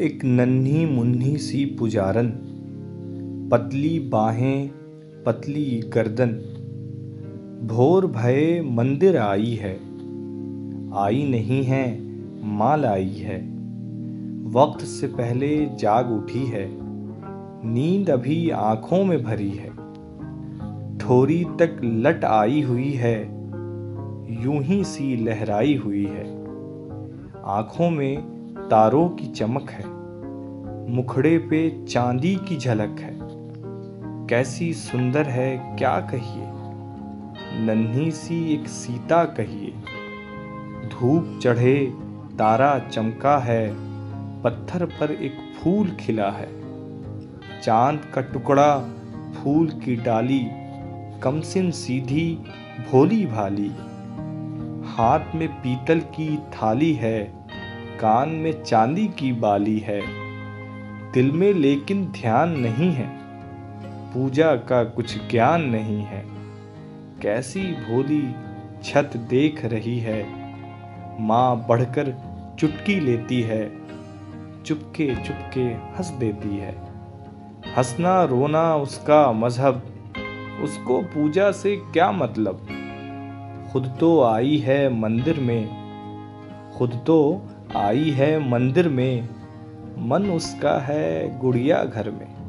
एक नन्ही मुन्नी सी पुजारन, पतली बाहें, पतली गर्दन। भोर भये मंदिर आई है, आई नहीं है, माल आई है। वक्त से पहले जाग उठी है, नींद अभी आँखों में भरी है। थोड़ी तक लट आई हुई है, यूँ ही सी लहराई हुई है। आँखों में तारों की चमक है, मुखड़े पे चांदी की झलक है। कैसी सुंदर है, क्या कहिए? नन्ही सी एक सीता कहिए। धूप चढ़े, तारा चमका है, पत्थर पर एक फूल खिला है। चाँद का टुकड़ा, फूल की डाली, कमसिन सीधी, भोली भाली। हाथ में पीतल की थाली है कान में चांदी की बाली है। दिल में लेकिन ध्यान नहीं है। पूजा का कुछ ज्ञान नहीं है। कैसी भोली छत देख रही है। माँ बढ़कर चुटकी लेती है। चुपके चुपके हंस देती है। हंसना रोना उसका मज़हब। उसको पूजा से क्या मतलब? खुद तो आई है मंदिर में। खुद तो आई है मंदिर में मन उसका है गुड़िया घर में।